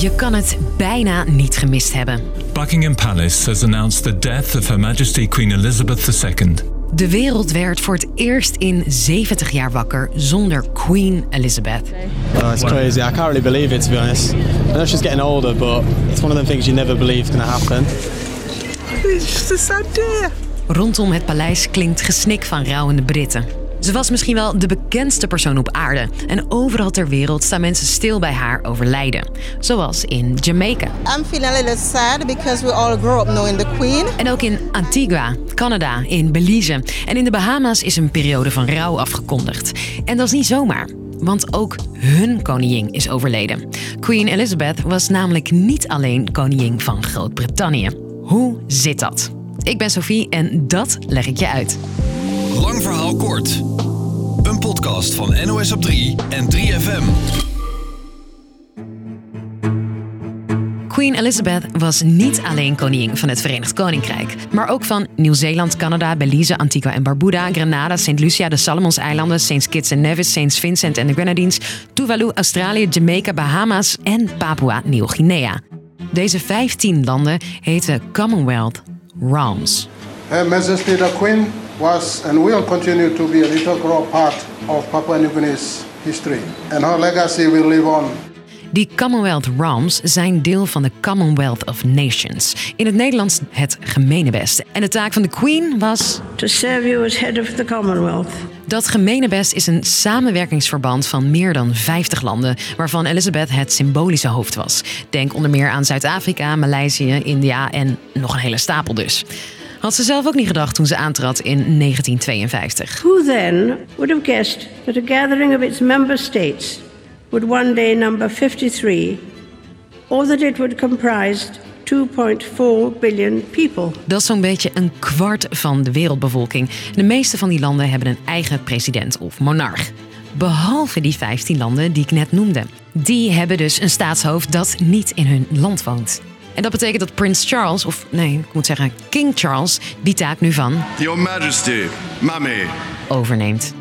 Je kan het bijna niet gemist hebben. Buckingham Palace has announced the death of Her Majesty Queen Elizabeth II. De wereld werd voor het eerst in 70 jaar wakker zonder Queen Elizabeth. Oh, it's crazy. I can't really believe it, to be honest. I know she's getting older, but it's one of them things you never believe is going to happen. It's just a sad day. Rondom het paleis klinkt gesnik van rouwende Britten. Ze was misschien wel de bekendste persoon op aarde. En overal ter wereld staan mensen stil bij haar overlijden. Zoals in Jamaica. I'm feeling a little sad because we all grew up knowing the Queen. En ook in Antigua, Canada, in Belize. En in de Bahama's is een periode van rouw afgekondigd. En dat is niet zomaar. Want ook hun koningin is overleden. Queen Elizabeth was namelijk niet alleen koningin van Groot-Brittannië. Hoe zit dat? Ik ben Sophie en dat leg ik je uit. Lang verhaal kort. Een podcast van NOS op 3 en 3FM. Queen Elizabeth was niet alleen koningin van het Verenigd Koninkrijk, maar ook van Nieuw-Zeeland, Canada, Belize, Antigua en Barbuda, Grenada, St. Lucia, de Salomonseilanden, St. Kitts en Nevis, St. Vincent en de Grenadines, Tuvalu, Australië, Jamaica, Bahama's en Papua Nieuw-Guinea. Deze 15 landen heten Commonwealth Realms. Her Majesty the Queen was and will continue to be an integral part of Papua New Guinea's history, and her legacy will live on. Die Commonwealth Realms zijn deel van de Commonwealth of Nations. In het Nederlands het gemeenebest. En de taak van de Queen was. To serve you as head of the Commonwealth. Dat gemeenebest is een samenwerkingsverband van meer dan 50 landen, waarvan Elizabeth het symbolische hoofd was. Denk onder meer aan Zuid-Afrika, Maleisië, India en nog een hele stapel dus. Had ze zelf ook niet gedacht toen ze aantrad in 1952. Who then would have guessed that a gathering of its member states would one day number 53, or that it would comprise 2.4 billion people. Dat is zo'n beetje een kwart van de wereldbevolking. De meeste van die landen hebben een eigen president of monarch. Behalve die 15 landen die ik net noemde. Die hebben dus een staatshoofd dat niet in hun land woont. En dat betekent dat Prins Charles, of nee, ik moet zeggen King Charles, die taak nu van Your Majesty, Mummy. overneemt.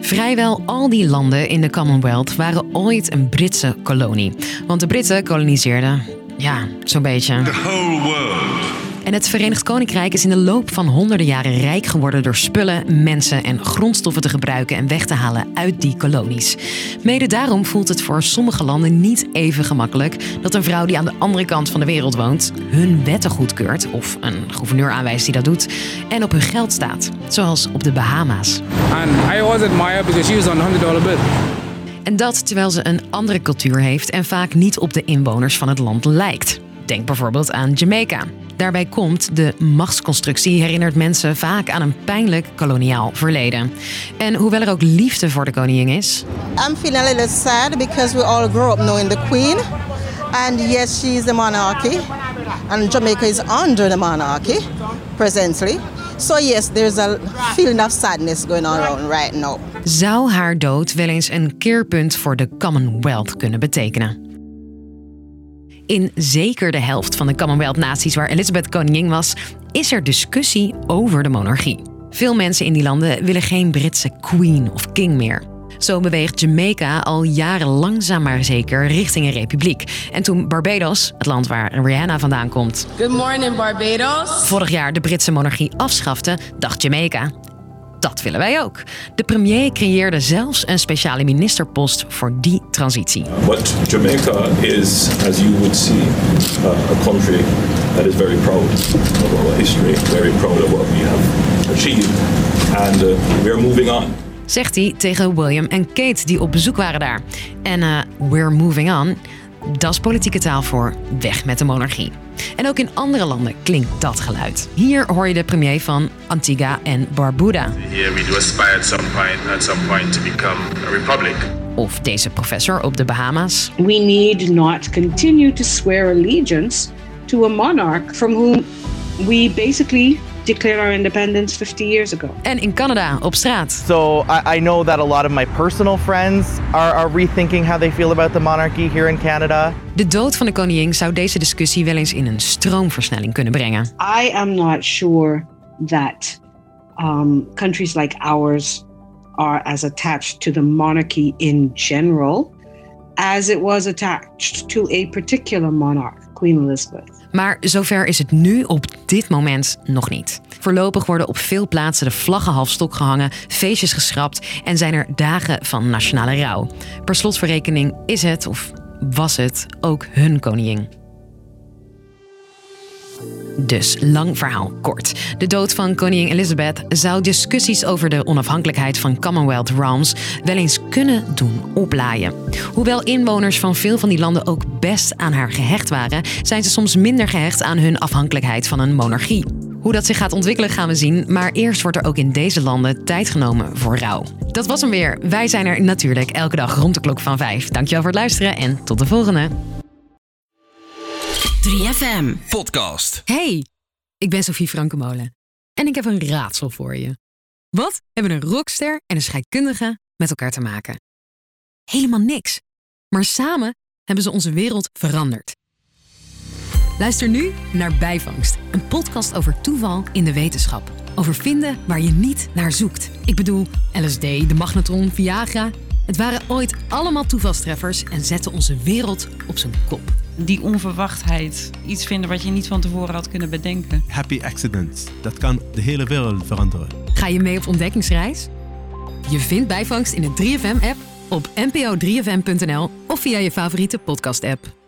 Vrijwel al die landen in de Commonwealth waren ooit een Britse kolonie. Want de Britten koloniseerden, ja, zo'n beetje. The whole world. En het Verenigd Koninkrijk is in de loop van honderden jaren rijk geworden door spullen, mensen en grondstoffen te gebruiken en weg te halen uit die kolonies. Mede daarom voelt het voor sommige landen niet even gemakkelijk dat een vrouw die aan de andere kant van de wereld woont hun wetten goedkeurt, of een gouverneur aanwijst die dat doet, en op hun geld staat, zoals op de Bahama's. And I always admire because she was on a hundred dollar bill. En dat terwijl ze een andere cultuur heeft en vaak niet op de inwoners van het land lijkt. Denk bijvoorbeeld aan Jamaica. Daarbij komt de machtsconstructie herinnert mensen vaak aan een pijnlijk koloniaal verleden. En hoewel er ook liefde voor de koningin is, I'm feeling a little sad because we all grew up knowing the Queen. And yes, she is the monarchy. And Jamaica is under the monarchy presently. So yes, there's a feeling of sadness going on around right now. zou haar dood wel eens een keerpunt voor de Commonwealth kunnen betekenen. In zeker de helft van de Commonwealth-naties waar Elizabeth koningin was, is er discussie over de monarchie. Veel mensen in die landen willen geen Britse queen of king meer. Zo beweegt Jamaica al jaren langzaam maar zeker richting een republiek. En toen Barbados, het land waar Rihanna vandaan komt, Good morning, Barbados. vorig jaar de Britse monarchie afschafte, dacht Jamaica. Dat willen wij ook. De premier creëerde zelfs een speciale ministerpost voor die transitie. But Jamaica is, as you would see, uh, a country that is very proud of our history, very proud of what we have achieved, and uh, we are moving on. Zegt hij tegen William en Kate die op bezoek waren daar. En eh, we're moving on, dat is politieke taal voor weg met de monarchie. En ook in andere landen klinkt dat geluid. Hier hoor je de premier van Antigua en Barbuda. Yeah, we do aspire at some point, at some point to become a republic. Of deze professor op de Bahama's. We need not continue to swear allegiance to a monarch from whom we basically declared our independence 50 years ago. En in Canada op straat. So I, I know that a lot of my personal friends are, are rethinking how they feel about the monarchy here in Canada. De dood van de koningin zou deze discussie wel eens in een stroomversnelling kunnen brengen. I am not sure that um, countries like ours are as attached to the monarchy in general as it was attached to a particular monarch, Queen Elizabeth. Maar zover is het nu op dit moment nog niet. Voorlopig worden op veel plaatsen de vlaggen half stok gehangen, feestjes geschrapt en zijn er dagen van nationale rouw. Per slotverrekening is het, of was het, ook hun koningin. Dus, lang verhaal kort. De dood van koningin Elizabeth zou discussies over de onafhankelijkheid van Commonwealth Realms wel eens kunnen doen oplaaien. Hoewel inwoners van veel van die landen ook best aan haar gehecht waren, zijn ze soms minder gehecht aan hun afhankelijkheid van een monarchie. Hoe dat zich gaat ontwikkelen gaan we zien, maar eerst wordt er ook in deze landen tijd genomen voor rouw. Dat was hem weer. Wij zijn er natuurlijk elke dag rond de klok van 5. Dankjewel voor het luisteren en tot de volgende. 3FM Podcast. Hey, ik ben Sophie Frankemolen en ik heb een raadsel voor je. Wat hebben een rockster en een scheikundige met elkaar te maken? Helemaal niks. Maar samen hebben ze onze wereld veranderd. Luister nu naar Bijvangst, een podcast over toeval in de wetenschap. Over vinden waar je niet naar zoekt. Ik bedoel, LSD, de magnetron, Viagra. Het waren ooit allemaal toevalstreffers en zetten onze wereld op zijn kop. Die onverwachtheid, iets vinden wat je niet van tevoren had kunnen bedenken. Happy accidents, dat kan de hele wereld veranderen. Ga je mee op ontdekkingsreis? Je vindt Bijvangst in de 3FM-app, op npo3fm.nl of via je favoriete podcast-app.